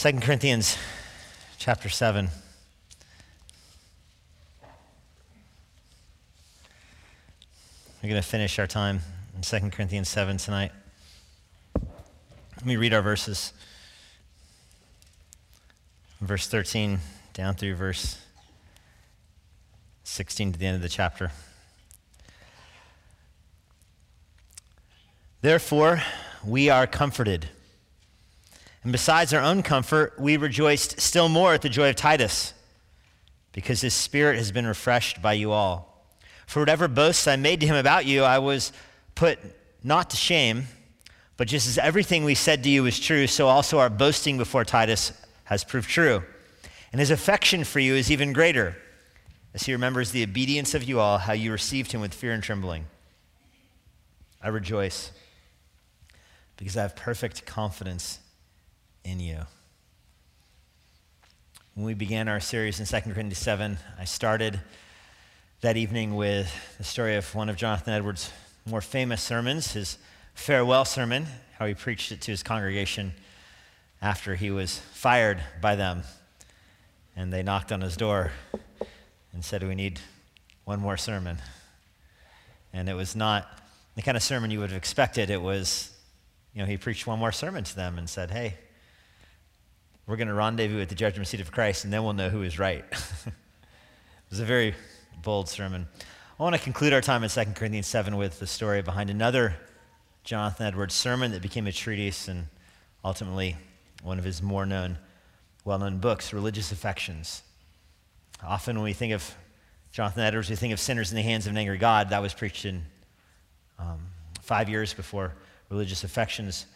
2 Corinthians chapter 7. We're going to finish our time in 2 Corinthians 7 tonight. Let me read our verses. Verse 13 down through verse 16 to the end of the chapter. Therefore, we are comforted. And besides our own comfort, we rejoiced still more at the joy of Titus, because his spirit has been refreshed by you all. For whatever boasts I made to him about you, I was put not to shame, but just as everything we said to you was true, so also our boasting before Titus has proved true. And his affection for you is even greater, as he remembers the obedience of you all, how you received him with fear and trembling. I rejoice because I have perfect confidence in you. When we began our series in 2 Corinthians 7, I started that evening with the story of one of Jonathan Edwards' more famous sermons, his farewell sermon, how he preached it to his congregation after he was fired by them. And they knocked on his door and said, We need one more sermon. And it was not the kind of sermon you would have expected. It was, you know, he preached one more sermon to them and said, Hey, we're going to rendezvous at the judgment seat of Christ, and then we'll know who is right. it was a very bold sermon. I want to conclude our time in 2 Corinthians 7 with the story behind another Jonathan Edwards sermon that became a treatise and ultimately one of his more known, well known books, Religious Affections. Often when we think of Jonathan Edwards, we think of sinners in the hands of an angry God. That was preached in um, five years before Religious Affections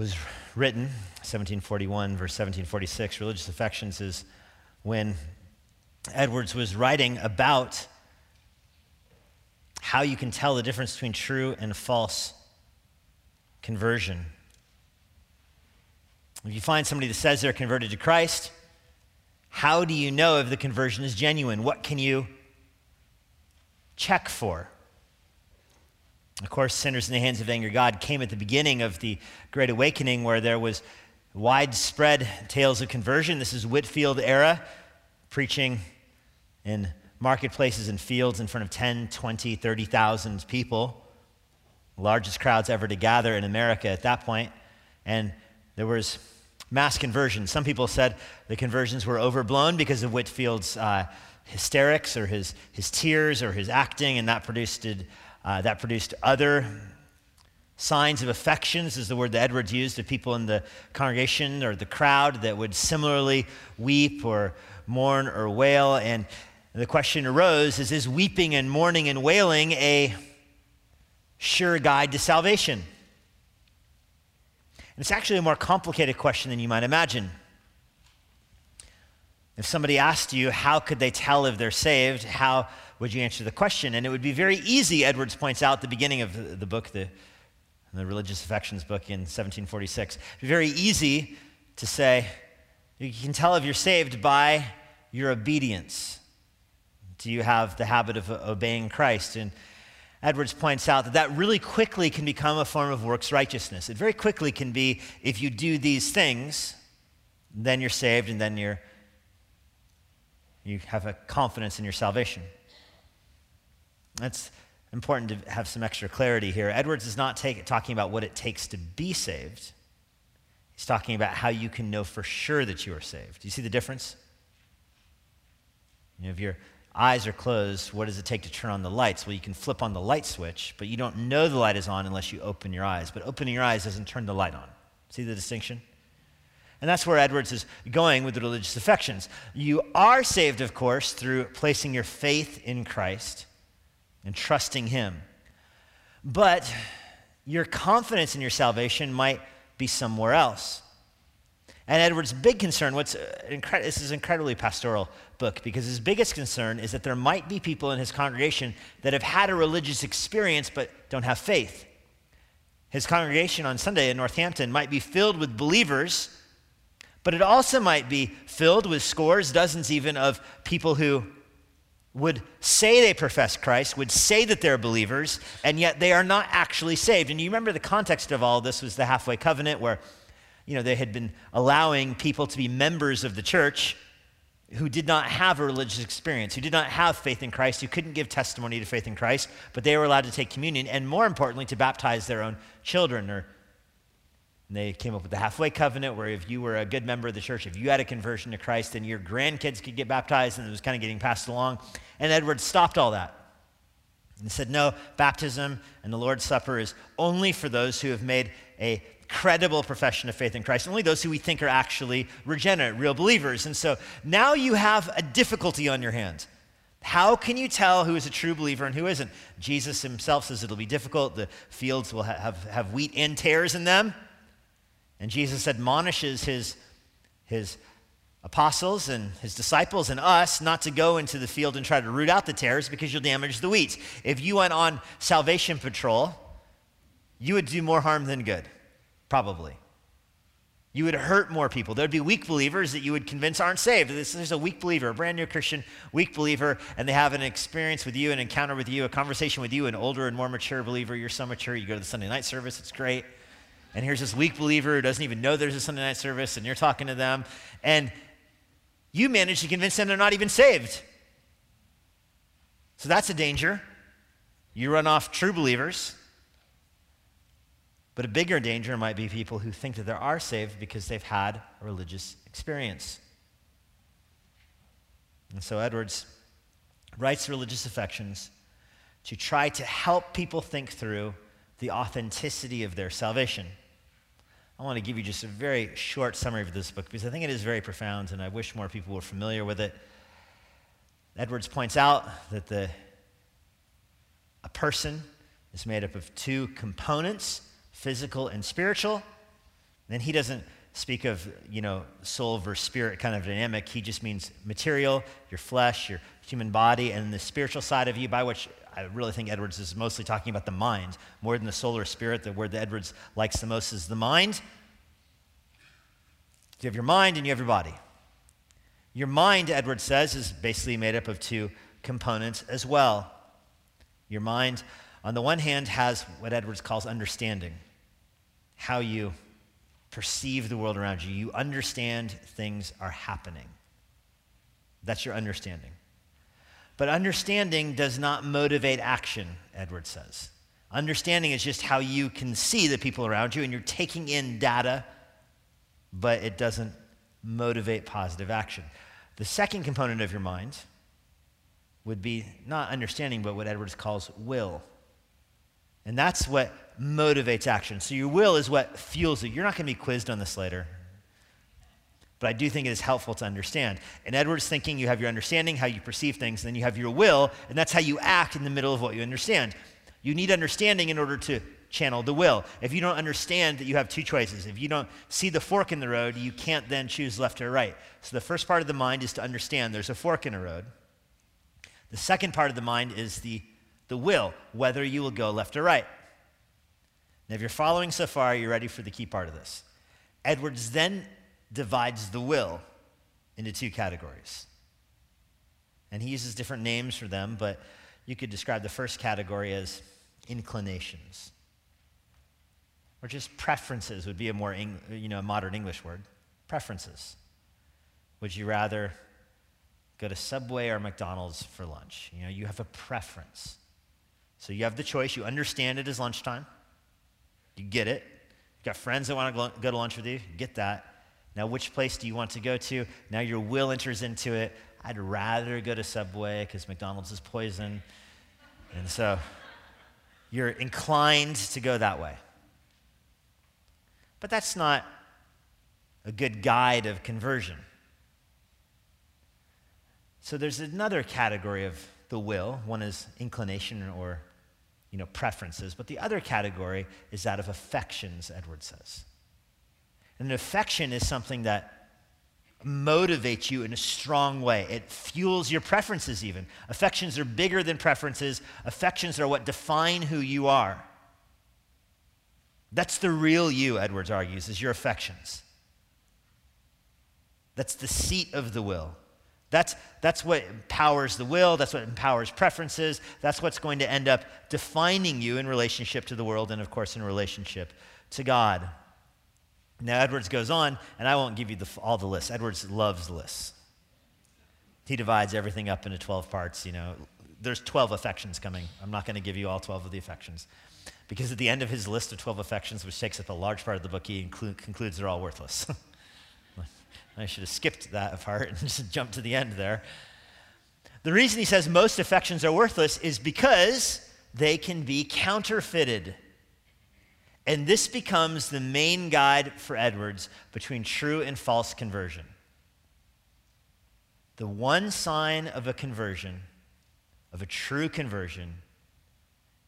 was written, 1741 verse 1746. Religious Affections is when Edwards was writing about how you can tell the difference between true and false conversion. If you find somebody that says they're converted to Christ, how do you know if the conversion is genuine? What can you check for? Of course, sinners in the hands of angry God came at the beginning of the Great Awakening where there was widespread tales of conversion. This is Whitefield era preaching in marketplaces and fields in front of 10, 20, 30,000 people, largest crowds ever to gather in America at that point. And there was mass conversion. Some people said the conversions were overblown because of Whitefield's uh, hysterics or his, his tears or his acting, and that produced, uh, that produced other signs of affections is the word that Edwards used of people in the congregation or the crowd that would similarly weep or mourn or wail. And the question arose is, is weeping and mourning and wailing a sure guide to salvation? And it's actually a more complicated question than you might imagine. If somebody asked you, how could they tell if they're saved? How would you answer the question? And it would be very easy, Edwards points out at the beginning of the book, the the Religious Affections book in 1746. It's very easy to say, you can tell if you're saved by your obedience. Do you have the habit of obeying Christ? And Edwards points out that that really quickly can become a form of works righteousness. It very quickly can be if you do these things, then you're saved and then you're, you have a confidence in your salvation. That's important to have some extra clarity here. Edwards is not take, talking about what it takes to be saved. He's talking about how you can know for sure that you are saved. Do you see the difference? You know, if your eyes are closed, what does it take to turn on the lights? Well, you can flip on the light switch, but you don't know the light is on unless you open your eyes. But opening your eyes doesn't turn the light on. See the distinction? And that's where Edwards is going with the religious affections. You are saved, of course, through placing your faith in Christ and trusting Him. But your confidence in your salvation might be somewhere else. And Edward's big concern, what's uh, incre- this is an incredibly pastoral book because his biggest concern is that there might be people in his congregation that have had a religious experience but don't have faith. His congregation on Sunday in Northampton might be filled with believers, but it also might be filled with scores, dozens even, of people who would say they profess Christ, would say that they're believers, and yet they are not actually saved. And you remember the context of all this was the halfway covenant where you know, they had been allowing people to be members of the church who did not have a religious experience, who did not have faith in Christ, who couldn't give testimony to faith in Christ, but they were allowed to take communion and, more importantly, to baptize their own children. Or they came up with the halfway covenant, where if you were a good member of the church, if you had a conversion to Christ, then your grandkids could get baptized, and it was kind of getting passed along. And Edward stopped all that. And said, no, baptism and the Lord's Supper is only for those who have made a credible profession of faith in Christ, only those who we think are actually regenerate, real believers. And so now you have a difficulty on your hands. How can you tell who is a true believer and who isn't? Jesus himself says it'll be difficult. The fields will have, have wheat and tares in them. And Jesus admonishes his, his apostles and his disciples and us not to go into the field and try to root out the tares because you'll damage the wheat. If you went on salvation patrol, you would do more harm than good. Probably. You would hurt more people. There'd be weak believers that you would convince aren't saved. There's a weak believer, a brand new Christian, weak believer, and they have an experience with you, an encounter with you, a conversation with you, an older and more mature believer. You're so mature. You go to the Sunday night service, it's great. And here's this weak believer who doesn't even know there's a Sunday night service, and you're talking to them, and you manage to convince them they're not even saved. So that's a danger. You run off true believers. But a bigger danger might be people who think that they are saved because they've had a religious experience. And so Edwards writes religious affections to try to help people think through the authenticity of their salvation. I want to give you just a very short summary of this book because I think it is very profound and I wish more people were familiar with it. Edwards points out that the, a person is made up of two components physical and spiritual. Then he doesn't speak of, you know, soul versus spirit kind of dynamic. He just means material, your flesh, your human body, and the spiritual side of you, by which I really think Edwards is mostly talking about the mind more than the soul or spirit. The word that Edwards likes the most is the mind. You have your mind and you have your body. Your mind, Edwards says, is basically made up of two components as well. Your mind, on the one hand, has what Edwards calls understanding how you perceive the world around you. You understand things are happening. That's your understanding. But understanding does not motivate action, Edward says. Understanding is just how you can see the people around you and you're taking in data, but it doesn't motivate positive action. The second component of your mind would be not understanding, but what Edwards calls will. And that's what motivates action. So your will is what fuels it. You're not going to be quizzed on this later. But I do think it is helpful to understand. In Edwards' thinking, you have your understanding, how you perceive things, and then you have your will, and that's how you act in the middle of what you understand. You need understanding in order to channel the will. If you don't understand that you have two choices, if you don't see the fork in the road, you can't then choose left or right. So the first part of the mind is to understand there's a fork in a road. The second part of the mind is the the will, whether you will go left or right. Now, if you're following so far, you're ready for the key part of this. Edwards then divides the will into two categories. And he uses different names for them, but you could describe the first category as inclinations, or just preferences would be a more, you know, a modern English word. Preferences. Would you rather go to Subway or McDonald's for lunch? You know, you have a preference. So you have the choice. You understand it is lunchtime. You get it. You've got friends that want to go to lunch with you. you get that. Now, which place do you want to go to? Now your will enters into it. I'd rather go to Subway because McDonald's is poison. And so you're inclined to go that way. But that's not a good guide of conversion. So there's another category of the will. One is inclination or you know, preferences, but the other category is that of affections, Edward says. An affection is something that motivates you in a strong way. It fuels your preferences, even. Affections are bigger than preferences, affections are what define who you are. That's the real you, Edwards argues, is your affections. That's the seat of the will. That's, that's what empowers the will, that's what empowers preferences, that's what's going to end up defining you in relationship to the world and, of course, in relationship to God. Now, Edwards goes on, and I won't give you the, all the lists. Edwards loves lists. He divides everything up into 12 parts. You know, there's 12 affections coming. I'm not going to give you all 12 of the affections. Because at the end of his list of 12 affections, which takes up a large part of the book, he inclu- concludes they're all worthless. I should have skipped that part and just jumped to the end there. The reason he says most affections are worthless is because they can be counterfeited. And this becomes the main guide for Edwards between true and false conversion. The one sign of a conversion, of a true conversion,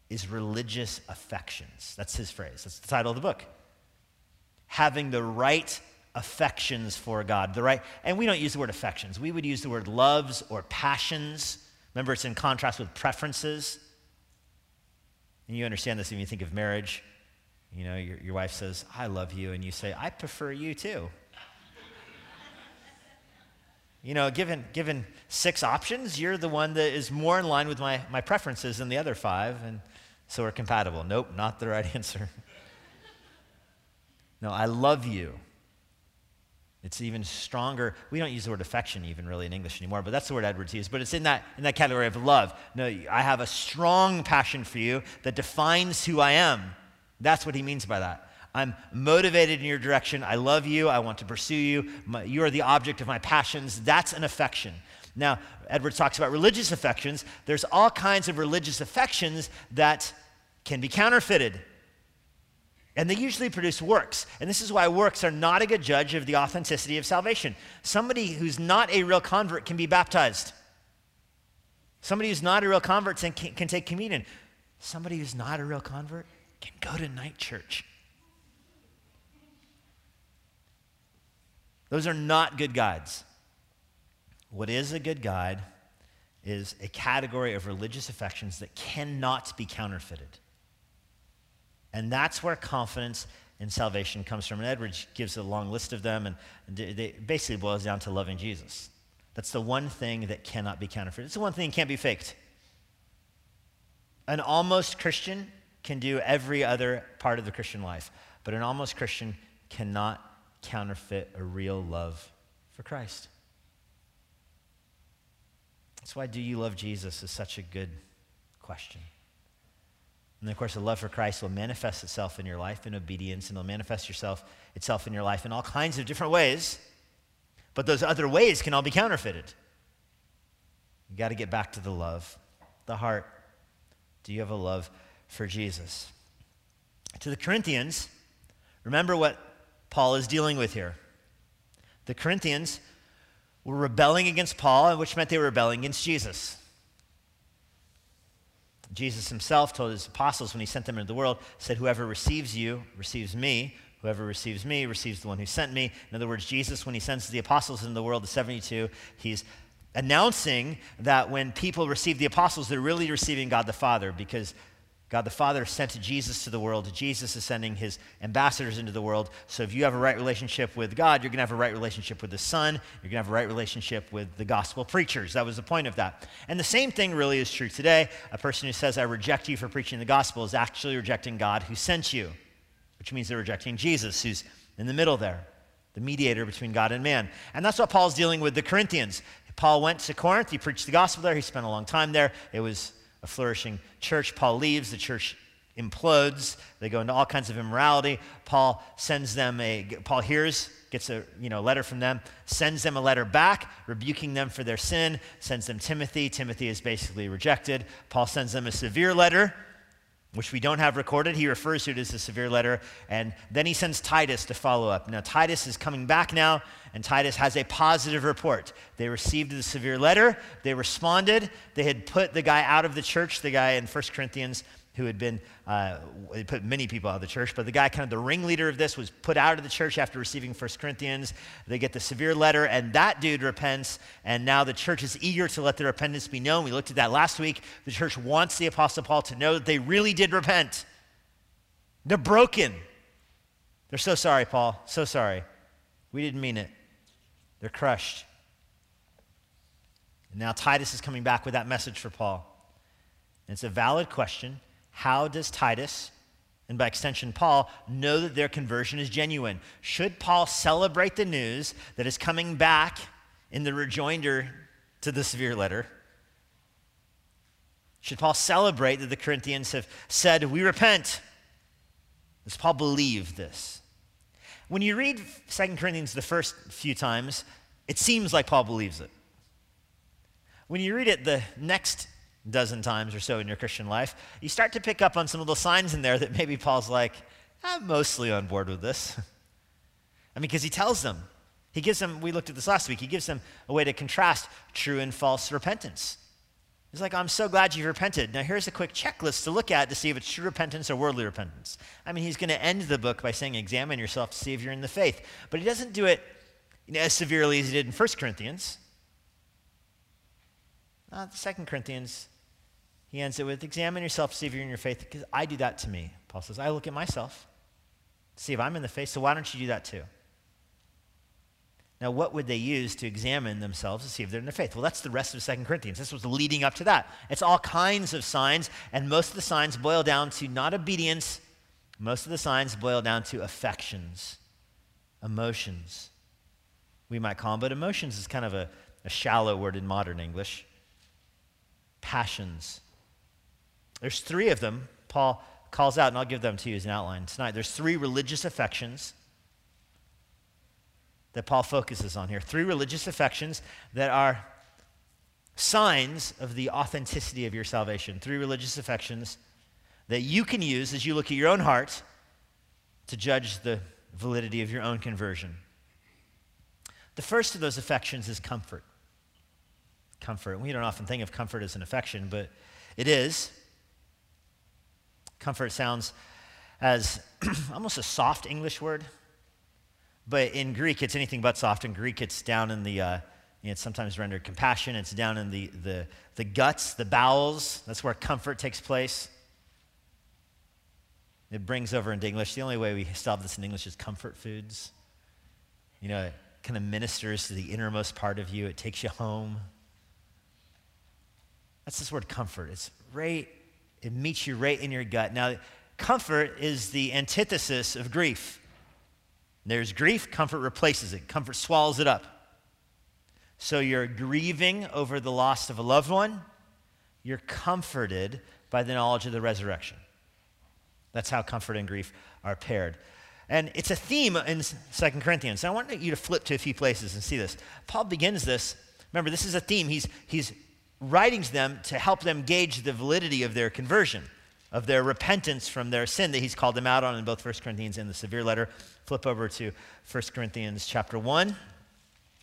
is religious affections. That's his phrase. That's the title of the book. Having the right affections for God. The right, and we don't use the word affections. We would use the word loves or passions. Remember, it's in contrast with preferences. And you understand this when you think of marriage. You know, your, your wife says, I love you, and you say, I prefer you too. you know, given, given six options, you're the one that is more in line with my, my preferences than the other five, and so we're compatible. Nope, not the right answer. no, I love you. It's even stronger. We don't use the word affection even really in English anymore, but that's the word Edwards used. But it's in that, in that category of love. No, I have a strong passion for you that defines who I am. That's what he means by that. I'm motivated in your direction. I love you. I want to pursue you. My, you are the object of my passions. That's an affection. Now, Edwards talks about religious affections. There's all kinds of religious affections that can be counterfeited. And they usually produce works. And this is why works are not a good judge of the authenticity of salvation. Somebody who's not a real convert can be baptized. Somebody who's not a real convert can, can take communion. Somebody who's not a real convert can go to night church. Those are not good guides. What is a good guide is a category of religious affections that cannot be counterfeited. And that's where confidence in salvation comes from. And Edwards gives a long list of them, and it basically boils down to loving Jesus. That's the one thing that cannot be counterfeited. It's the one thing that can't be faked. An almost Christian can do every other part of the Christian life, but an almost Christian cannot counterfeit a real love for Christ. That's why do you love Jesus is such a good question. And of course, the love for Christ will manifest itself in your life in obedience, and it'll manifest yourself, itself in your life in all kinds of different ways. But those other ways can all be counterfeited. You got to get back to the love, the heart. Do you have a love for Jesus? To the Corinthians, remember what Paul is dealing with here. The Corinthians were rebelling against Paul, which meant they were rebelling against Jesus. Jesus himself told his apostles when he sent them into the world, said, Whoever receives you receives me. Whoever receives me receives the one who sent me. In other words, Jesus, when he sends the apostles into the world, the 72, he's announcing that when people receive the apostles, they're really receiving God the Father because God the Father sent Jesus to the world. Jesus is sending his ambassadors into the world. So if you have a right relationship with God, you're going to have a right relationship with the Son. You're going to have a right relationship with the gospel preachers. That was the point of that. And the same thing really is true today. A person who says, I reject you for preaching the gospel, is actually rejecting God who sent you, which means they're rejecting Jesus, who's in the middle there, the mediator between God and man. And that's what Paul's dealing with the Corinthians. Paul went to Corinth. He preached the gospel there. He spent a long time there. It was a flourishing church. Paul leaves, the church implodes. They go into all kinds of immorality. Paul sends them a, Paul hears, gets a you know, letter from them, sends them a letter back, rebuking them for their sin, sends them Timothy. Timothy is basically rejected. Paul sends them a severe letter which we don't have recorded. He refers to it as a severe letter. And then he sends Titus to follow up. Now, Titus is coming back now, and Titus has a positive report. They received the severe letter, they responded. They had put the guy out of the church, the guy in 1 Corinthians who had been, uh, they put many people out of the church, but the guy, kind of the ringleader of this, was put out of the church after receiving 1 Corinthians. They get the severe letter, and that dude repents, and now the church is eager to let their repentance be known. We looked at that last week. The church wants the Apostle Paul to know that they really did repent. They're broken. They're so sorry, Paul. So sorry. We didn't mean it. They're crushed. And now Titus is coming back with that message for Paul. It's a valid question how does Titus and by extension, Paul, know that their conversion is genuine. Should Paul celebrate the news that is coming back in the rejoinder to the severe letter? Should Paul celebrate that the Corinthians have said, We repent? Does Paul believe this? When you read 2 Corinthians the first few times, it seems like Paul believes it. When you read it the next dozen times or so in your Christian life, you start to pick up on some little signs in there that maybe Paul's like, I'm mostly on board with this. I mean, because he tells them, he gives them, we looked at this last week, he gives them a way to contrast true and false repentance. He's like, I'm so glad you've repented. Now, here's a quick checklist to look at to see if it's true repentance or worldly repentance. I mean, he's going to end the book by saying, Examine yourself to see if you're in the faith. But he doesn't do it you know, as severely as he did in 1 Corinthians. Uh, 2 Corinthians, he ends it with, Examine yourself see if you're in your faith, because I do that to me. Paul says, I look at myself, see if I'm in the faith, so why don't you do that too? Now, what would they use to examine themselves to see if they're in their faith? Well, that's the rest of Second Corinthians. This was leading up to that. It's all kinds of signs, and most of the signs boil down to not obedience, most of the signs boil down to affections, emotions. We might call them, but emotions is kind of a, a shallow word in modern English. Passions. There's three of them Paul calls out, and I'll give them to you as an outline tonight. There's three religious affections that Paul focuses on here. Three religious affections that are signs of the authenticity of your salvation. Three religious affections that you can use as you look at your own heart to judge the validity of your own conversion. The first of those affections is comfort. Comfort. We don't often think of comfort as an affection, but it is. Comfort sounds as almost a soft English word. But in Greek, it's anything but soft. In Greek, it's down in the, uh, you know, it's sometimes rendered compassion. It's down in the, the, the guts, the bowels. That's where comfort takes place. It brings over into English. The only way we have this in English is comfort foods. You know, it kind of ministers to the innermost part of you, it takes you home. That's this word comfort. It's right, it meets you right in your gut. Now, comfort is the antithesis of grief. There's grief, comfort replaces it, comfort swallows it up. So you're grieving over the loss of a loved one, you're comforted by the knowledge of the resurrection. That's how comfort and grief are paired. And it's a theme in Second Corinthians. I want you to flip to a few places and see this. Paul begins this. Remember, this is a theme. He's, he's writing to them to help them gauge the validity of their conversion, of their repentance from their sin that he's called them out on in both 1 Corinthians and the severe letter. Flip over to 1 Corinthians chapter 1.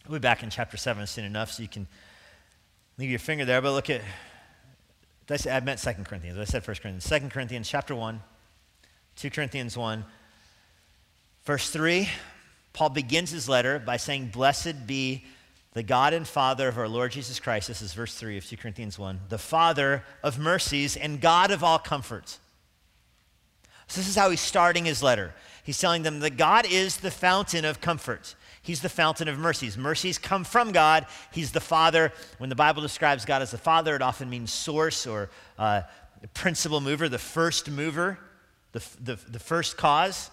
We'll be back in chapter 7 soon enough, so you can leave your finger there. But look at, I meant 2 Corinthians. I said 1 Corinthians. 2 Corinthians chapter 1, 2 Corinthians 1, verse 3. Paul begins his letter by saying, Blessed be the God and Father of our Lord Jesus Christ. This is verse 3 of 2 Corinthians 1. The Father of mercies and God of all comforts. So, this is how he's starting his letter. He's telling them that God is the fountain of comfort. He's the fountain of mercies. Mercies come from God. He's the Father. When the Bible describes God as the Father, it often means source or uh, principal mover, the first mover, the, the, the first cause.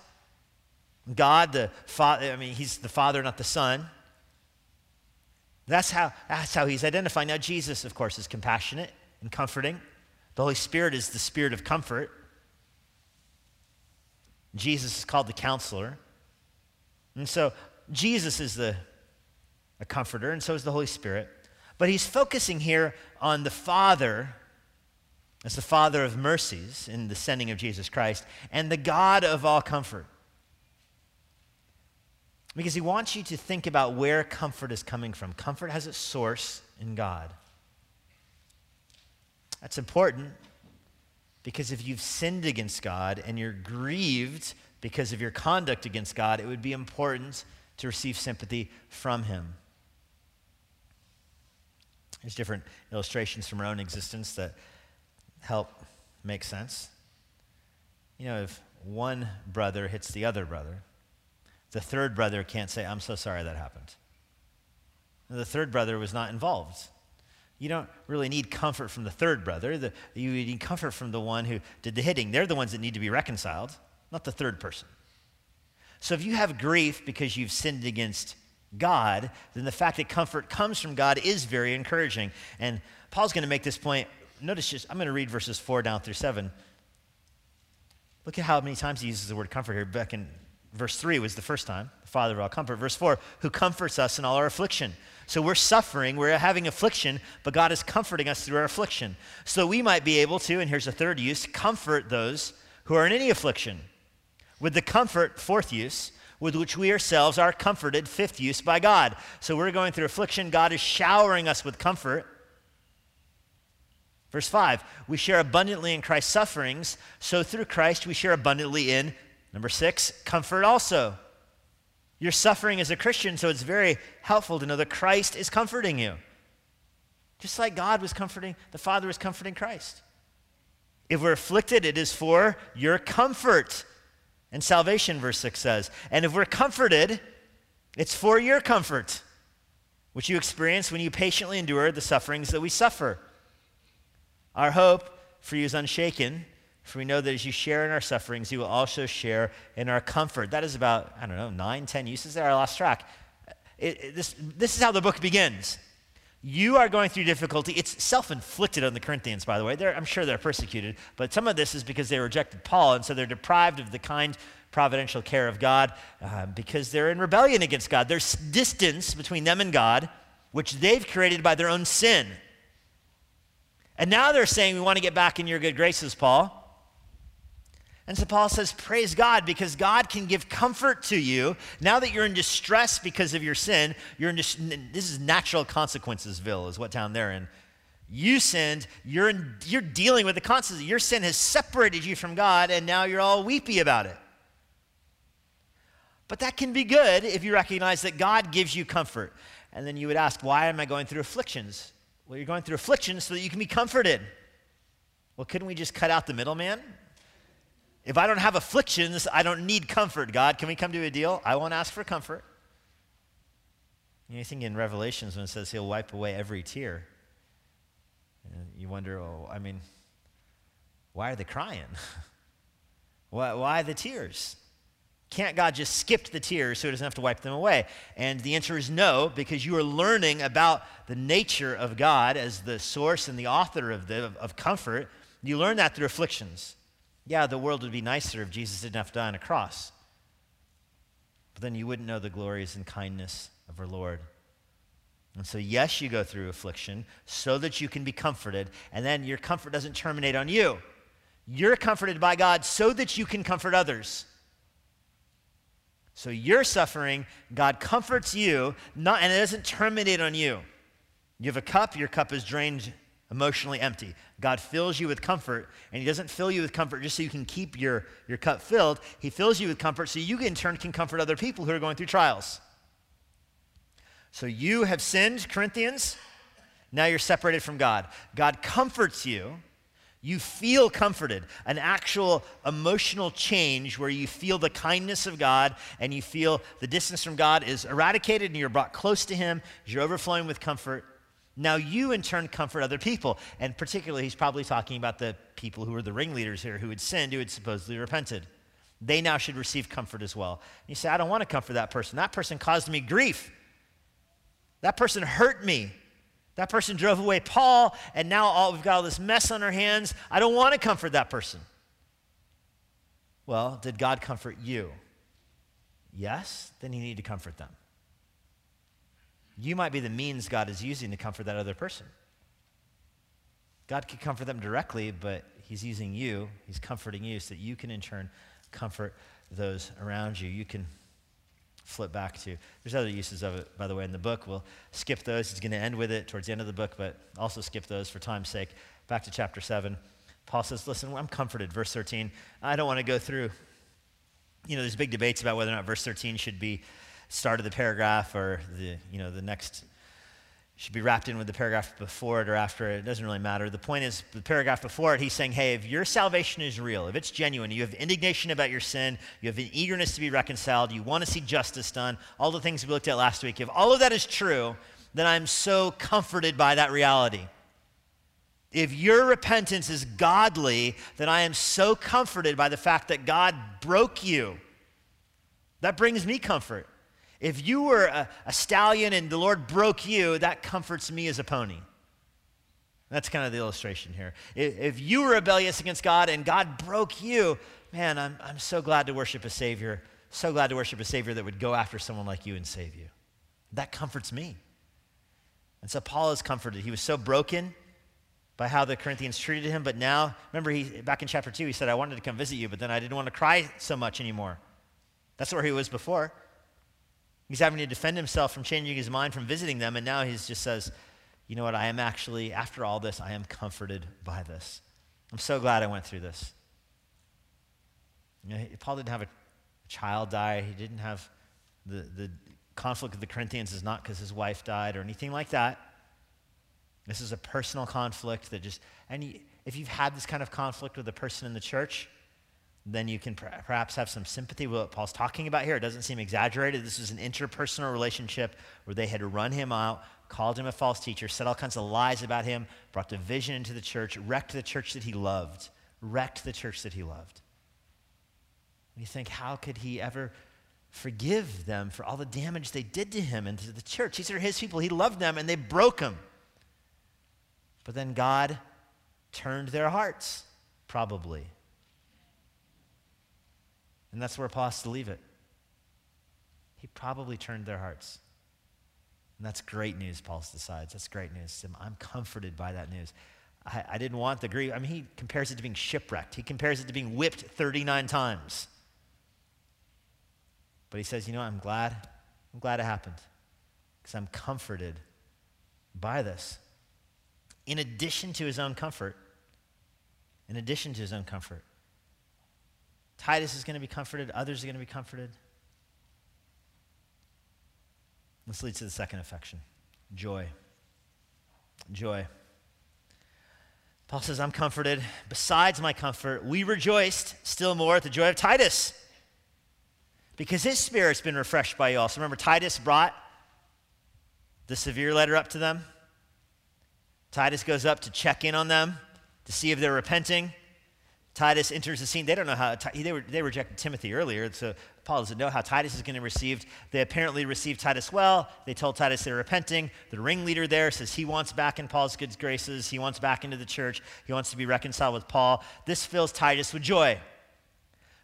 God, the Father, I mean, He's the Father, not the Son. That's how, that's how He's identifying. Now, Jesus, of course, is compassionate and comforting. The Holy Spirit is the Spirit of comfort. Jesus is called the counselor. And so Jesus is the a comforter, and so is the Holy Spirit. But he's focusing here on the Father as the Father of mercies in the sending of Jesus Christ and the God of all comfort. Because he wants you to think about where comfort is coming from. Comfort has its source in God. That's important because if you've sinned against God and you're grieved because of your conduct against God, it would be important to receive sympathy from Him. There's different illustrations from our own existence that help make sense. You know, if one brother hits the other brother, the third brother can't say, I'm so sorry that happened. The third brother was not involved. You don't really need comfort from the third brother. The, you need comfort from the one who did the hitting. They're the ones that need to be reconciled. not the third person. So if you have grief because you've sinned against God, then the fact that comfort comes from God is very encouraging. And Paul's going to make this point. Notice just, I'm going to read verses 4 down through 7. Look at how many times he uses the word comfort here. Back in verse 3 was the first time, the Father of all comfort. Verse 4, who comforts us in all our affliction. So we're suffering, we're having affliction, but God is comforting us through our affliction. So we might be able to, and here's a third use, comfort those who are in any affliction. With the comfort, fourth use, with which we ourselves are comforted, fifth use, by God. So we're going through affliction. God is showering us with comfort. Verse 5, we share abundantly in Christ's sufferings, so through Christ we share abundantly in, number six, comfort also. You're suffering as a Christian, so it's very helpful to know that Christ is comforting you. Just like God was comforting, the Father was comforting Christ. If we're afflicted, it is for your comfort and salvation, verse 6 says. And if we're comforted, it's for your comfort, which you experience when you patiently endure the sufferings that we suffer. Our hope for you is unshaken, for we know that as you share in our sufferings, you will also share in our comfort. That is about, I don't know, nine, ten uses there. I lost track. It, it, this, this is how the book begins. You are going through difficulty. It's self inflicted on the Corinthians, by the way. They're, I'm sure they're persecuted, but some of this is because they rejected Paul, and so they're deprived of the kind providential care of God uh, because they're in rebellion against God. There's distance between them and God, which they've created by their own sin. And now they're saying, We want to get back in your good graces, Paul. And so Paul says, Praise God, because God can give comfort to you. Now that you're in distress because of your sin, you're in dis- this is natural consequencesville, is what town they're in. You sinned, you're, in, you're dealing with the consequences. Your sin has separated you from God, and now you're all weepy about it. But that can be good if you recognize that God gives you comfort. And then you would ask, Why am I going through afflictions? Well, you're going through afflictions so that you can be comforted. Well, couldn't we just cut out the middleman? If I don't have afflictions, I don't need comfort, God. Can we come to a deal? I won't ask for comfort. You think in Revelations when it says he'll wipe away every tear. You wonder, oh, I mean, why are they crying? why, why the tears? Can't God just skip the tears so he doesn't have to wipe them away? And the answer is no, because you are learning about the nature of God as the source and the author of, the, of comfort. You learn that through afflictions. Yeah, the world would be nicer if Jesus didn't have to die on a cross. But then you wouldn't know the glories and kindness of our Lord. And so, yes, you go through affliction so that you can be comforted, and then your comfort doesn't terminate on you. You're comforted by God so that you can comfort others. So you're suffering, God comforts you, not, and it doesn't terminate on you. You have a cup, your cup is drained emotionally empty. God fills you with comfort, and He doesn't fill you with comfort just so you can keep your, your cup filled. He fills you with comfort so you in turn can comfort other people who are going through trials. So you have sinned, Corinthians. Now you're separated from God. God comforts you. You feel comforted, an actual emotional change where you feel the kindness of God and you feel the distance from God is eradicated and you're brought close to Him. You're overflowing with comfort. Now you in turn comfort other people. And particularly, he's probably talking about the people who were the ringleaders here who had sinned, who had supposedly repented. They now should receive comfort as well. And you say, I don't want to comfort that person. That person caused me grief. That person hurt me. That person drove away Paul, and now all, we've got all this mess on our hands. I don't want to comfort that person. Well, did God comfort you? Yes, then you need to comfort them. You might be the means God is using to comfort that other person. God could comfort them directly, but He's using you, He's comforting you so that you can in turn comfort those around you. You can flip back to. There's other uses of it, by the way, in the book. We'll skip those. He's going to end with it towards the end of the book, but also skip those for time's sake. Back to chapter 7. Paul says, Listen, I'm comforted. Verse 13. I don't want to go through, you know, there's big debates about whether or not verse 13 should be start of the paragraph or the, you know, the next should be wrapped in with the paragraph before it or after it. It doesn't really matter. The point is, the paragraph before it, he's saying, hey, if your salvation is real, if it's genuine, you have indignation about your sin, you have an eagerness to be reconciled, you want to see justice done, all the things we looked at last week, if all of that is true, then I'm so comforted by that reality. If your repentance is godly, then I am so comforted by the fact that God broke you. That brings me comfort. If you were a, a, stallion and the Lord broke you, that comforts me as a pony. That's kind of the illustration here. If, if you were rebellious against God and God broke you, man, I'm, I'm so glad to worship a Savior. So glad to worship a Savior that would go after someone like you and save you. That comforts me. And so Paul is comforted. He was so broken by how the Corinthians treated him, but now, remember, he, back in chapter 2, he said, I wanted to come visit you, but then I didn't want to cry so much anymore. That's where he was before. He's having to defend himself from changing his mind from visiting them, and now he just says, You know what? I am actually, after all this, I am comforted by this. I'm so glad I went through this. You know, Paul didn't have a child die, he didn't have the, the conflict of the Corinthians, is not because his wife died or anything like that. This is a personal conflict that just, and if you've had this kind of conflict with a person in the church, then you can perhaps have some sympathy with what Paul's talking about here. It doesn't seem exaggerated. This was an interpersonal relationship where they had run him out, called him a false teacher, said all kinds of lies about him, brought division into the church, wrecked the church that he loved, wrecked the church that he loved. And you think, how could he ever forgive them for all the damage they did to him and to the church? These are his people. He loved them and they broke him. But then God turned their hearts, probably. And that's where Paul has to leave it. He probably turned their hearts. And that's great news, Paul decides. That's great news. I'm comforted by that news. I, I, didn't want the grief. I mean, he compares it to being shipwrecked, he compares it to being whipped 39 times. But he says, you know, I'm glad. I'm glad it happened because I'm comforted by this. In addition to his own comfort, in addition to his own comfort, Titus is going to be comforted, others are going to be comforted. This leads to the second affection joy. Joy. Paul says, I'm comforted. Besides my comfort, we rejoiced still more at the joy of Titus because his spirit's been refreshed by you all. So remember, Titus brought the severe letter up to them. Titus goes up to check in on them to see if they're repenting. Titus enters the scene. They don't know how, they, were, they rejected Timothy earlier, so Paul doesn't know how Titus is going to receive. They apparently received Titus well. They told Titus they're repenting. The ringleader there says he wants back in Paul's good graces. He wants back into the church. He wants to be reconciled with Paul. This fills Titus with joy.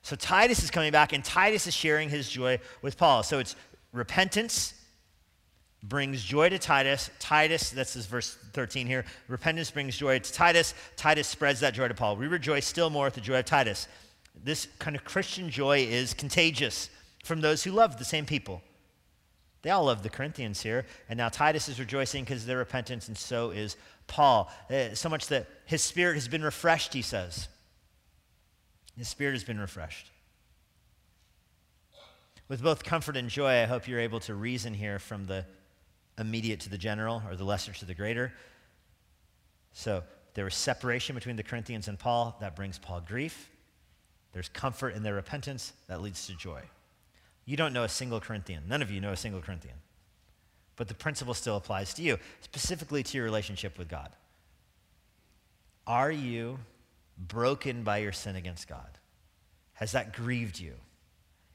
So Titus is coming back, and Titus is sharing his joy with Paul. So it's repentance, brings joy to Titus. Titus, that's his verse 13 here. Repentance brings joy to Titus. Titus spreads that joy to Paul. We rejoice still more at the joy of Titus. This kind of Christian joy is contagious from those who love the same people. They all love the Corinthians here. And now Titus is rejoicing because of their repentance, and so is Paul. Uh, so much that his spirit has been refreshed, he says. His spirit has been refreshed. With both comfort and joy, I hope you're able to reason here from the immediate to the general or the lesser to the greater. So there was separation between the Corinthians and Paul. That brings Paul grief. There's comfort in their repentance. That leads to joy. You don't know a single Corinthian. None of you know a single Corinthian. But the principle still applies to you, specifically to your relationship with God. Are you broken by your sin against God? Has that grieved you?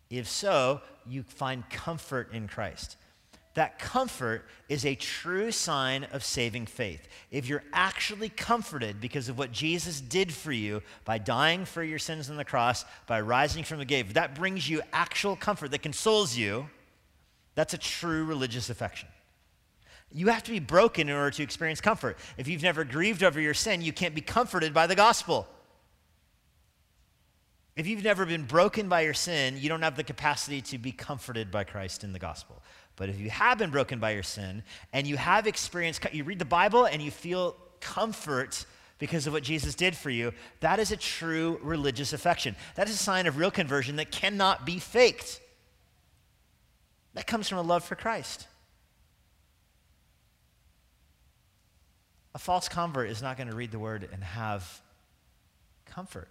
If so, you find comfort in Christ that comfort is a true sign of saving faith. If you're actually comforted because of what Jesus did for you by dying for your sins on the cross, by rising from the grave, that brings you actual comfort that consoles you, that's a true religious affection. You have to be broken in order to experience comfort. If you've never grieved over your sin, you can't be comforted by the gospel. If you've never been broken by your sin, you don't have the capacity to be comforted by Christ in the gospel. But if you have been broken by your sin and you have experienced, you read the Bible and you feel comfort because of what Jesus did for you, that is a true religious affection. That is a sign of real conversion that cannot be faked. That comes from a love for Christ. A false convert is not going to read the word and have comfort.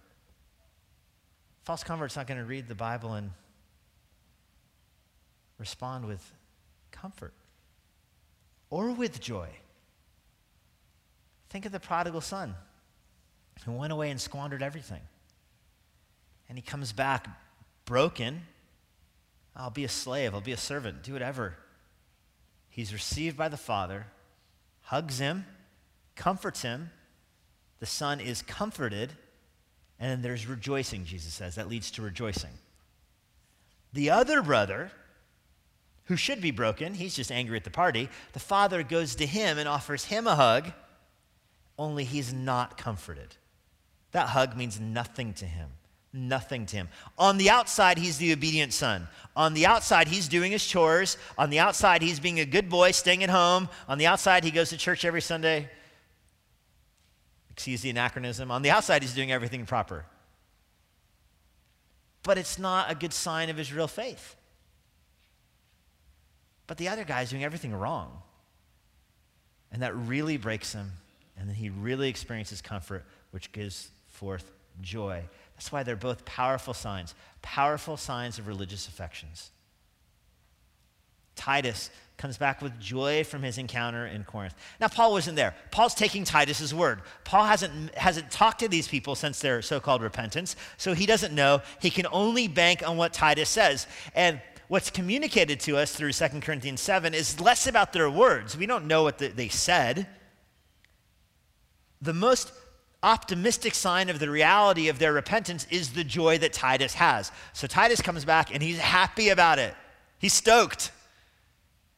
A false convert's not going to read the Bible and respond with comfort or with joy. Think of the prodigal son who went away and squandered everything. And he comes back broken. I'll be a slave, I'll be a servant, do whatever. He's received by the Father, hugs him, comforts him. The Son is comforted, and then there's rejoicing, Jesus says. That leads to rejoicing. The other brother, who should be broken, he's just angry at the party. The Father goes to him and offers him a hug, only he's not comforted. That hug means nothing to him nothing to him. On the outside, he's the obedient son. On the outside, he's doing his chores. On the outside, he's being a good boy, staying at home. On the outside, he goes to church every Sunday. Excuse the anachronism. On the outside, he's doing everything proper. But it's not a good sign of his real faith. But the other guy's doing everything wrong. And that really breaks him. And then he really experiences comfort, which gives forth joy. That's why they're both powerful signs, powerful signs of religious affections. Titus comes back with joy from his encounter in Corinth. Now, Paul wasn't there. Paul's taking Titus's word. Paul hasn't, hasn't talked to these people since their so called repentance, so he doesn't know. He can only bank on what Titus says. And what's communicated to us through 2 Corinthians 7 is less about their words. We don't know what the, they said. The most optimistic sign of the reality of their repentance is the joy that Titus has. So Titus comes back and he's happy about it. He's stoked.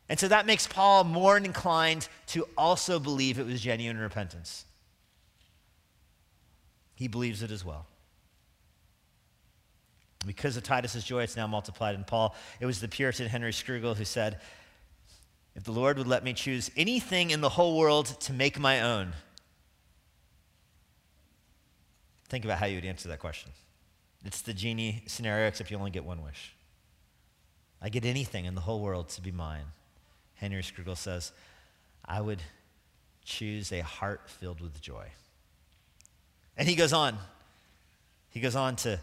And so that makes Paul more inclined to also believe it was genuine repentance. He believes it as well. Because of Titus's joy, it's now multiplied in Paul. It was the Puritan Henry Scougal who said, If the Lord would let me choose anything in the whole world to make my own, Think about how you would answer that question. It's the genie scenario, except you only get one wish. I get anything in the whole world to be mine. Henry Scougal says, I would choose a heart filled with joy. And he goes on. He goes on to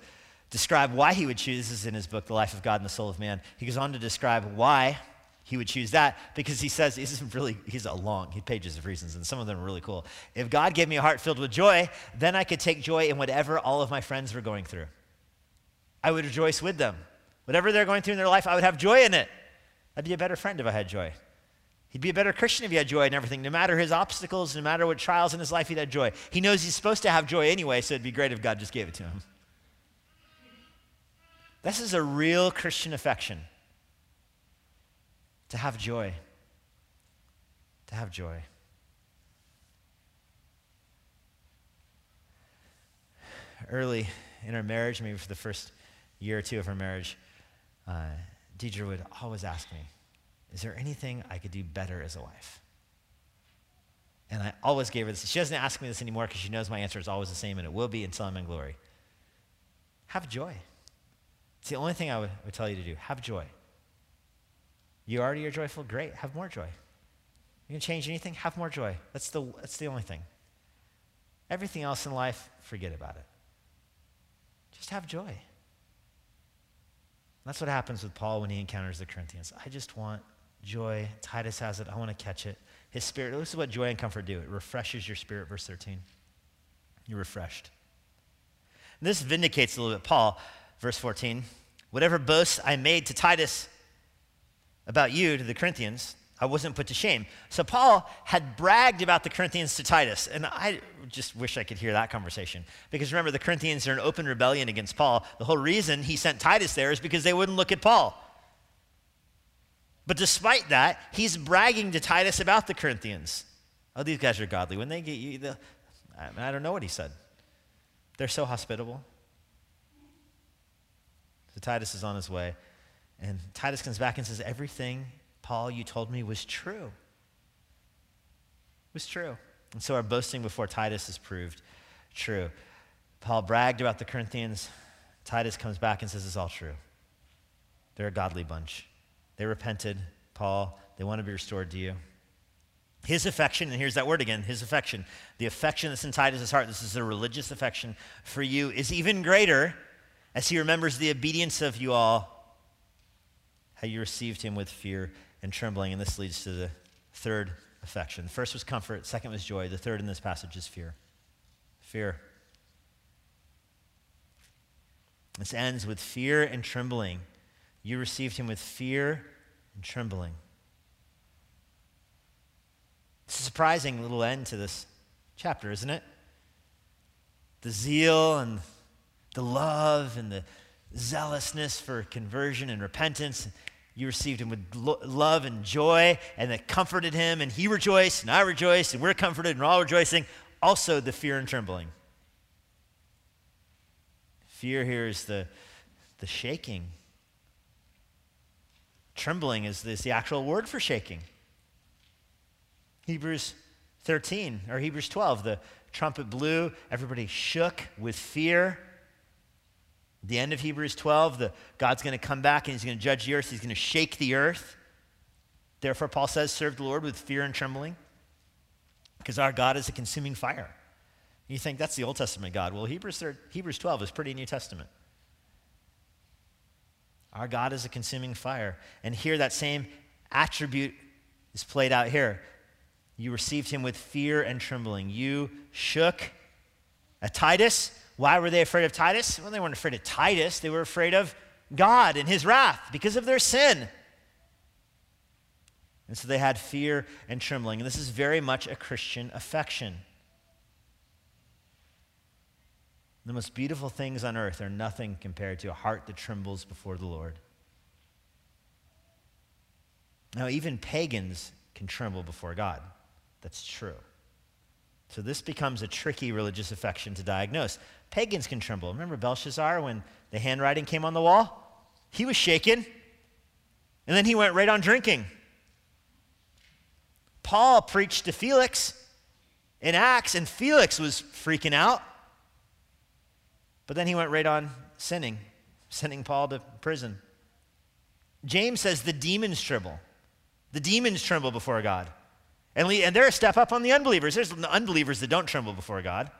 describe why he would choose this in his book, The Life of God and the Soul of Man. He goes on to describe why he would choose that because he says this is really he's a long he pages of reasons and some of them are really cool. If god gave me a heart filled with joy then i could take joy in whatever all of my friends were going through. I would rejoice with them. Whatever they're going through in their life i would have joy in it. I'd be a better friend if i had joy. He'd be a better christian if he had joy in everything. No matter his obstacles no matter what trials in his life he'd have joy. He knows he's supposed to have joy anyway so it'd be great if god just gave it to him this is a real christian affection to have joy. To have joy. Early in our marriage, maybe for the first year or two of our marriage, uh, Deidre would always ask me, Is there anything I could do better as a wife? And I always gave her this. She doesn't ask me this anymore because she knows my answer is always the same, and it will be until I'm in glory. Have joy. It's the only thing I would, would tell you to do. Have joy. You already are joyful? Great. Have more joy. You can change anything? Have more joy. That's the, that's the only thing. Everything else in life, forget about it. Just have joy. That's what happens with Paul when he encounters the Corinthians. I just want joy. Titus has it. I want to catch it. His spirit, this is what joy and comfort do it refreshes your spirit, verse 13. You're refreshed. And this vindicates a little bit Paul, verse 14. Whatever boasts I made to Titus, about you to the Corinthians, I wasn't put to shame. So Paul had bragged about the Corinthians to Titus, and I just wish I could hear that conversation. Because remember, the Corinthians are in open rebellion against Paul. The whole reason he sent Titus there is because they wouldn't look at Paul. But despite that, he's bragging to Titus about the Corinthians. Oh, these guys are godly. When they get you, I, I don't know what he said. They're so hospitable. So Titus is on his way. And Titus comes back and says, Everything, Paul, you told me was true. Was true. And so our boasting before Titus is proved true. Paul bragged about the Corinthians. Titus comes back and says it's all true. They're a godly bunch. They repented, Paul. They want to be restored to you. His affection, and here's that word again his affection, the affection that's in Titus's heart, this is a religious affection for you, is even greater as he remembers the obedience of you all how you received him with fear and trembling. And this leads to the third affection. The first was comfort, second was joy, the third in this passage is fear. Fear. This ends with fear and trembling. You received him with fear and trembling. It's a surprising little end to this chapter, isn't it? The zeal and the love and the zealousness for conversion and repentance. You received him with lo- love and joy, and that comforted him, and he rejoiced, and I rejoiced, and we're comforted, and we're all rejoicing. Also, the fear and trembling. Fear here is the, the shaking. Trembling is, is the actual word for shaking. Hebrews 13 or Hebrews 12, the trumpet blew, everybody shook with fear. The end of Hebrews 12, the, God's going to come back and he's going to judge the earth. He's going to shake the earth. Therefore, Paul says, serve the Lord with fear and trembling because our God is a consuming fire. You think that's the Old Testament God. Well, Hebrews, Hebrews 12 is pretty New Testament. Our God is a consuming fire. And here, that same attribute is played out here. You received him with fear and trembling. You shook at Titus. Why were they afraid of Titus? Well, they weren't afraid of Titus, they were afraid of God and his wrath because of their sin. And so they had fear and trembling. And this is very much a Christian affection. The most beautiful things on earth are nothing compared to a heart that trembles before the Lord. Now, even pagans can tremble before God. That's true. So this becomes a tricky religious affection to diagnose. Pagans can tremble. Remember Belshazzar when the handwriting came on the wall? He was shaken, and then he went right on drinking. Paul preached to Felix in Acts, and Felix was freaking out. But then he went right on sinning, sending Paul to prison. James says the demons tremble. The demons tremble before God. And, and they're a step up on the unbelievers. There's unbelievers that don't tremble before God.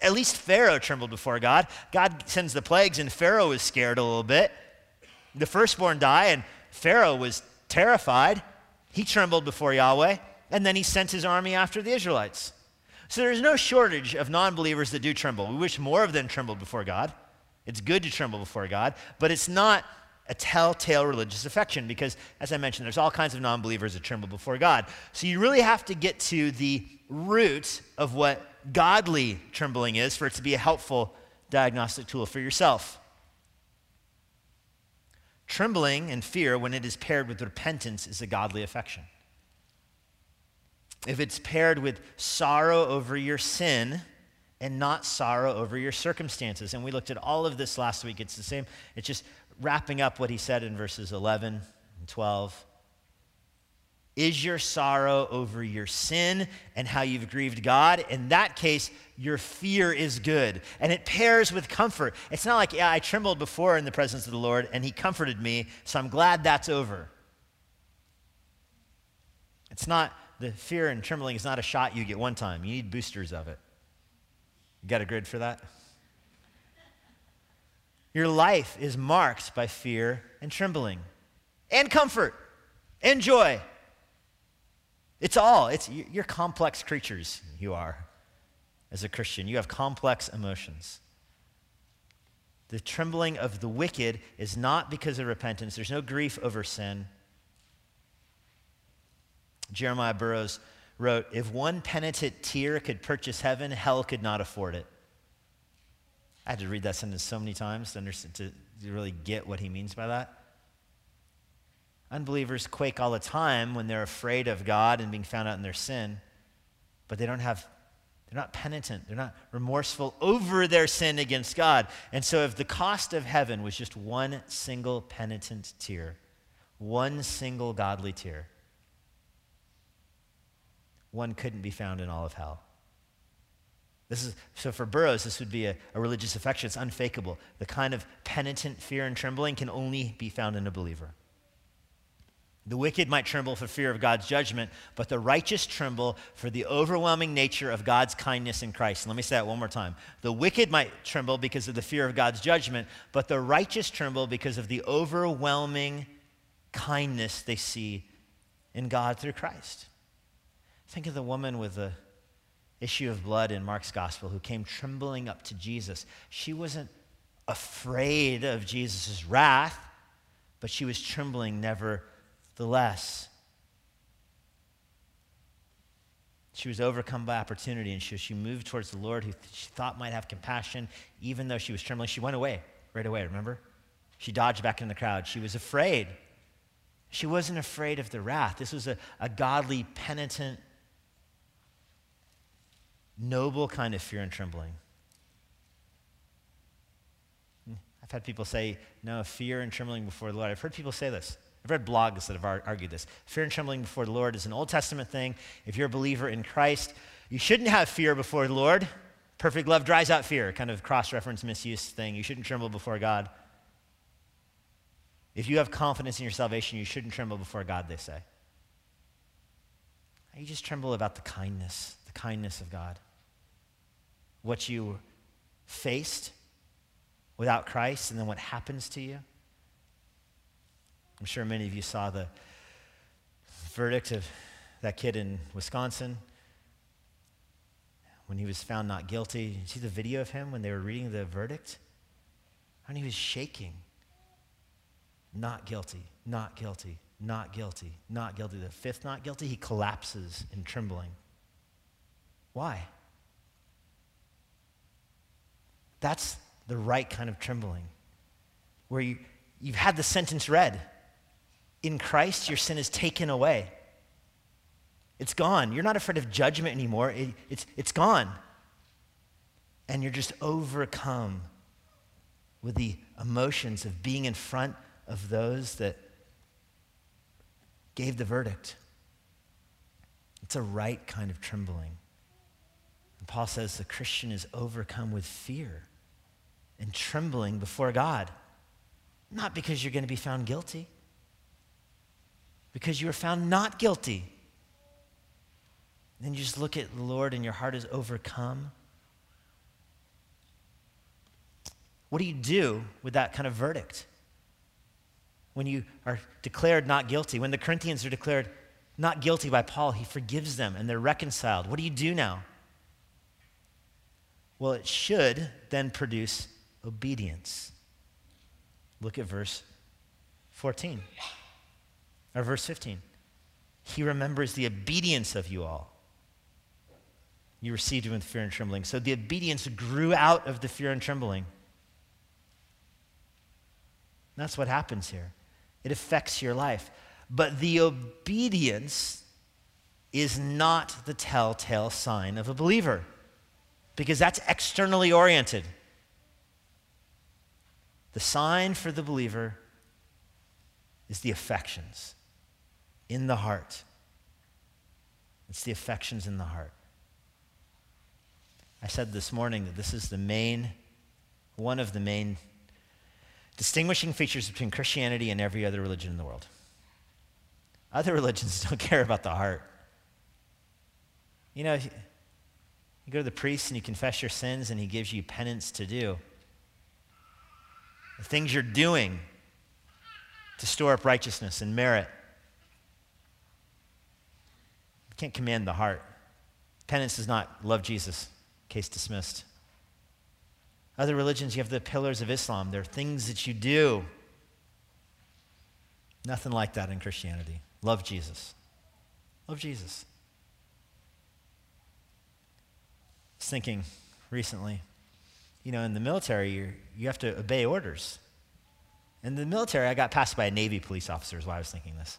At least Pharaoh trembled before God. God sends the plagues, and Pharaoh was scared a little bit. The firstborn die, and Pharaoh was terrified. He trembled before Yahweh, and then he sent his army after the Israelites. So there's no shortage of non believers that do tremble. We wish more of them trembled before God. It's good to tremble before God, but it's not a telltale religious affection because, as I mentioned, there's all kinds of non believers that tremble before God. So you really have to get to the root of what godly trembling is for it to be a helpful diagnostic tool for yourself. Trembling and fear, when it is paired with repentance, is a godly affection if it's paired with sorrow over your sin and not sorrow over your circumstances. And we looked at all of this last week. It's the same, it's just wrapping up what he said in verses 11 and 12. Is your sorrow over your sin and how you've grieved God? In that case, your fear is good. And it pairs with comfort. It's not like, yeah, I trembled before in the presence of the Lord and he comforted me, so I'm glad that's over. It's not the fear and trembling is not a shot you get one time. You need boosters of it. You got a grid for that? Your life is marked by fear and trembling, and comfort, and joy. It's all. It's you're complex creatures. You are, as a Christian. You have complex emotions. The trembling of the wicked is not because of repentance. There's no grief over sin. Jeremiah Burroughs wrote If one penitent tear could purchase heaven, hell could not afford it. I had to read that sentence so many times to, to, to really get what he means by that. Unbelievers quake all the time when they're afraid of God and being found out in their sin, but they don't have they're not penitent. They're not remorseful over their sin against God. And so, if the cost of heaven was just one single penitent tear, one single godly tear, one couldn't be found in all of hell. This is, so for Burroughs, this would be a, a religious affection. It's unfakeable. The kind of penitent fear and trembling can only be found in a believer. The wicked might tremble for fear of God's judgment, but the righteous tremble for the overwhelming nature of God's kindness in Christ. let me say that one more time. The wicked might tremble because of the fear of God's judgment, but the righteous tremble because of the overwhelming kindness they see in God through Christ. Think of the woman with the issue of blood in Mark's gospel who came trembling up to Jesus. She wasn't afraid of Jesus' wrath, but she was trembling nevertheless. She was overcome by opportunity, and she, she moved towards the Lord, who she thought might have compassion, even though she was trembling. She went away right away, remember? She dodged back in the crowd. She was afraid. She wasn't afraid of the wrath. This was a, a godly, penitent, noble kind of fear and trembling. I've had people say, no, fear and trembling before the Lord. I've heard people say this. I've read blogs that have argued this. Fear and trembling before the Lord is an Old Testament thing. If you're a believer in Christ, you shouldn't have fear before the Lord. Perfect love dries out fear, kind of cross reference misuse thing. You shouldn't tremble before God. If you have confidence in your salvation, you shouldn't tremble before God, they say. You just tremble about the kindness, the kindness of God. What you faced without Christ and then what happens to you. I'm sure many of you saw the verdict of that kid in Wisconsin when he was found not guilty. You see the video of him when they were reading the verdict? And he was shaking. Not guilty, not guilty, not guilty, not guilty. The fifth not guilty, he collapses in trembling. Why? That's the right kind of trembling, where you, you've had the sentence read. In Christ, your sin is taken away. It's gone. You're not afraid of judgment anymore. It, it's, it's gone. And you're just overcome with the emotions of being in front of those that gave the verdict. It's a right kind of trembling. And Paul says the Christian is overcome with fear and trembling before God. Not because you're going to be found guilty, because you are found not guilty. Then you just look at the Lord and your heart is overcome. What do you do with that kind of verdict? When you are declared not guilty, when the Corinthians are declared not guilty by Paul, he forgives them and they're reconciled. What do you do now? Well, it should then produce obedience. Look at verse 14 or verse 15. He remembers the obedience of you all. You received him with fear and trembling. So the obedience grew out of the fear and trembling. That's what happens here. It affects your life. But the obedience is not the telltale sign of a believer because that's externally oriented. The sign for the believer is the affections in the heart. It's the affections in the heart. I said this morning that this is the main, one of the main distinguishing features between Christianity and every other religion in the world. Other religions don't care about the heart. You know, you go to the priest and you confess your sins and he gives you penance to do the things you're doing to store up righteousness and merit. You can't command the heart. Penance does not love Jesus. Case dismissed. Other religions, you have the pillars of Islam. There are things that you do. Nothing like that in Christianity. Love Jesus. Love Jesus. I was thinking recently, you know, in the military, you you have to obey orders. In the military, I got passed by a Navy police officer, is why I was thinking this.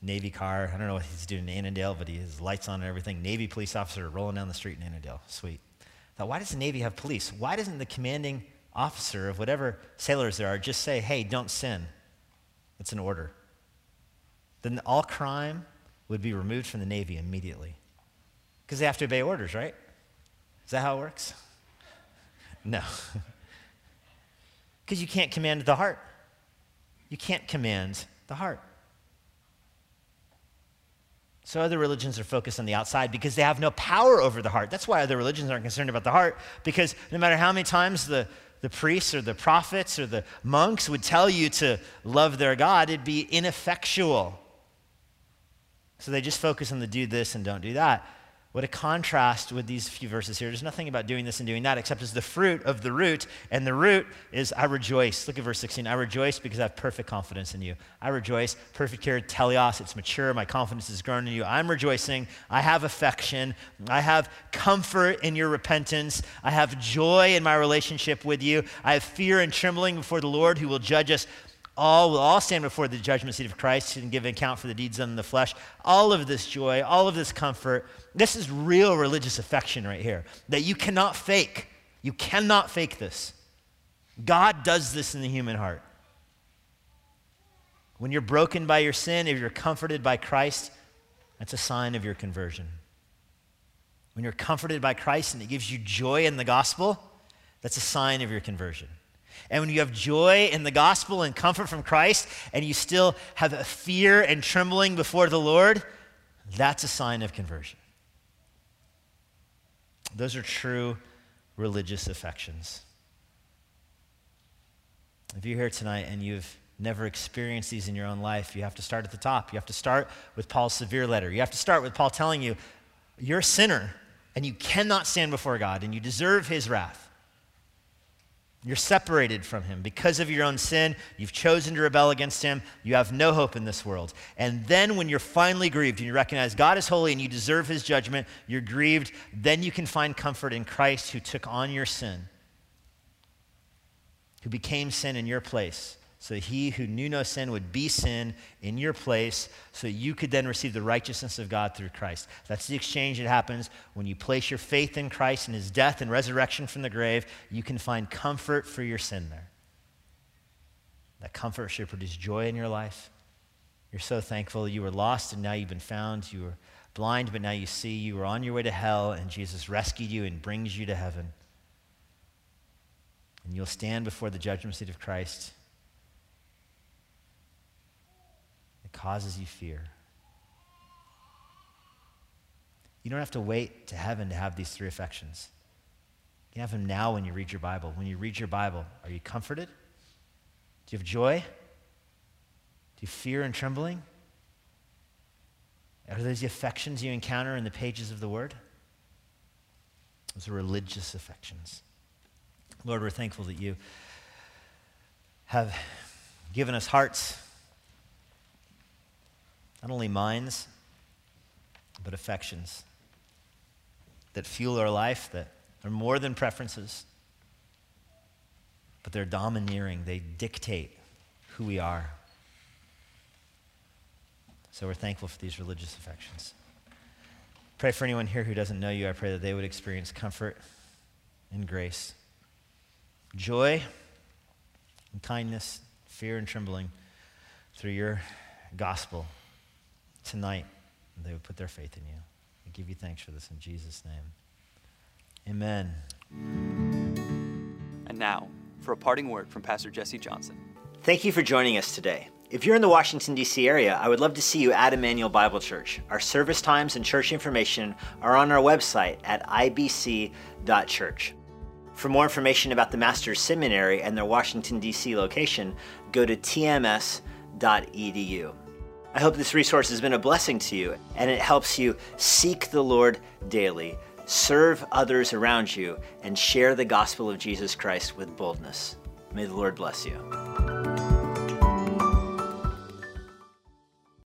Navy car, I don't know what he's doing in Annandale, but he has lights on and everything. Navy police officer rolling down the street in Annandale. Sweet. I Thought, why does the Navy have police? Why doesn't the commanding officer of whatever sailors there are just say, hey, don't sin? It's an order. Then all crime would be removed from the Navy immediately. Because they have to obey orders, right? Is that how it works? No. Because you can't command the heart. You can't command the heart. So other religions are focused on the outside because they have no power over the heart. That's why other religions aren't concerned about the heart, because no matter how many times the, the priests or the prophets or the monks would tell you to love their God, it'd be ineffectual. So they just focus on the do this and don't do that. What a contrast with these few verses here. There's nothing about doing this and doing that except it's the fruit of the root. And the root is I rejoice. Look at verse 16. I rejoice because I have perfect confidence in you. I rejoice. Perfect here, teleos. It's mature. My confidence is grown in you. I'm rejoicing. I have affection. I have comfort in your repentance. I have joy in my relationship with you. I have fear and trembling before the Lord who will judge us all will all stand before the judgment seat of Christ and give an account for the deeds done in the flesh. All of this joy, all of this comfort, this is real religious affection right here that you cannot fake. You cannot fake this. God does this in the human heart. When you're broken by your sin, if you're comforted by Christ, that's a sign of your conversion. When you're comforted by Christ and it gives you joy in the gospel, that's a sign of your conversion. And when you have joy in the gospel and comfort from Christ, and you still have a fear and trembling before the Lord, that's a sign of conversion. Those are true religious affections. If you're here tonight and you've never experienced these in your own life, you have to start at the top. You have to start with Paul's severe letter. You have to start with Paul telling you, you're a sinner and you cannot stand before God and you deserve his wrath. You're separated from him because of your own sin. You've chosen to rebel against him. You have no hope in this world. And then, when you're finally grieved and you recognize God is holy and you deserve his judgment, you're grieved, then you can find comfort in Christ who took on your sin, who became sin in your place so he who knew no sin would be sin in your place, so you could then receive the righteousness of God through Christ. That's the exchange that happens when you place your faith in Christ and his death and resurrection from the grave. You can find comfort for your sin there. That comfort should produce joy in your life. You're so thankful you were lost and now you've been found. You were blind, but now you see. You were on your way to hell, and Jesus rescued you and brings you to heaven. And you'll stand before the judgment seat of Christ causes you fear. You don't have to wait to heaven to have these three affections. You can have them now when you read your Bible. When you read your Bible, are you comforted? Do you have joy? Do you fear and trembling? Are those the affections you encounter in the pages of the Word? Those are religious affections. Lord, we're thankful that you have given us hearts not only minds, but affections that fuel our life, that are more than preferences, but they're domineering. They dictate who we are. So we're thankful for these religious affections. Pray for anyone here who doesn't know you. I pray that they would experience comfort and grace, joy and kindness, fear and trembling through your gospel tonight they would put their faith in you. I give you thanks for this in Jesus' name. Amen. And now, for a parting word from Pastor Jesse Johnson. Thank you for joining us today. If you're in the Washington, D.C. area, I would love to see you at Immanuel Bible Church. Our service times and church information are on our website at ibc.church. For more information about the Master's Seminary and their Washington, D.C. location, go to tms.edu. I hope this resource has been a blessing to you and it helps you seek the Lord daily, serve others around you, and share the gospel of Jesus Christ with boldness. May the Lord bless you.